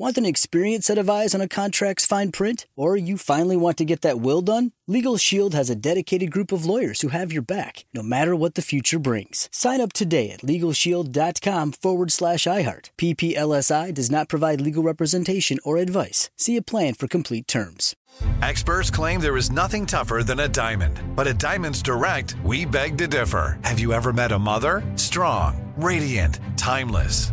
Want an experienced set of eyes on a contract's fine print? Or you finally want to get that will done? Legal Shield has a dedicated group of lawyers who have your back, no matter what the future brings. Sign up today at LegalShield.com forward slash iHeart. PPLSI does not provide legal representation or advice. See a plan for complete terms. Experts claim there is nothing tougher than a diamond. But at Diamonds Direct, we beg to differ. Have you ever met a mother? Strong, radiant, timeless.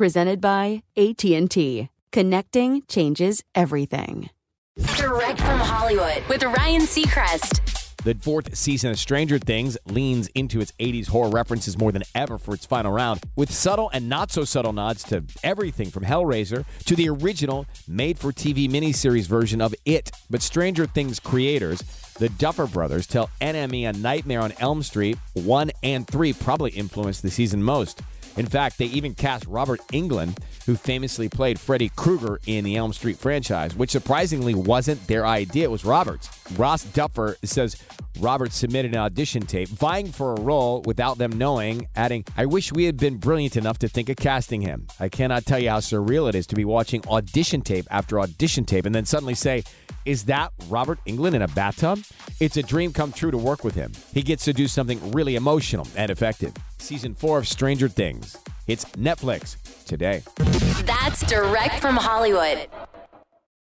Presented by AT&T. Connecting changes everything. Direct from Hollywood with Ryan Seacrest. The fourth season of Stranger Things leans into its 80s horror references more than ever for its final round, with subtle and not so subtle nods to everything from Hellraiser to the original made for TV miniseries version of It. But Stranger Things creators, the Duffer Brothers, tell NME a Nightmare on Elm Street 1 and 3 probably influenced the season most. In fact, they even cast Robert Englund, who famously played Freddy Krueger in the Elm Street franchise, which surprisingly wasn't their idea. It was Robert's. Ross Duffer says Roberts submitted an audition tape vying for a role without them knowing, adding, I wish we had been brilliant enough to think of casting him. I cannot tell you how surreal it is to be watching audition tape after audition tape and then suddenly say, is that Robert Englund in a bathtub? It's a dream come true to work with him. He gets to do something really emotional and effective. Season 4 of Stranger Things. hits Netflix today. That's direct from Hollywood.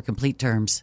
for complete terms.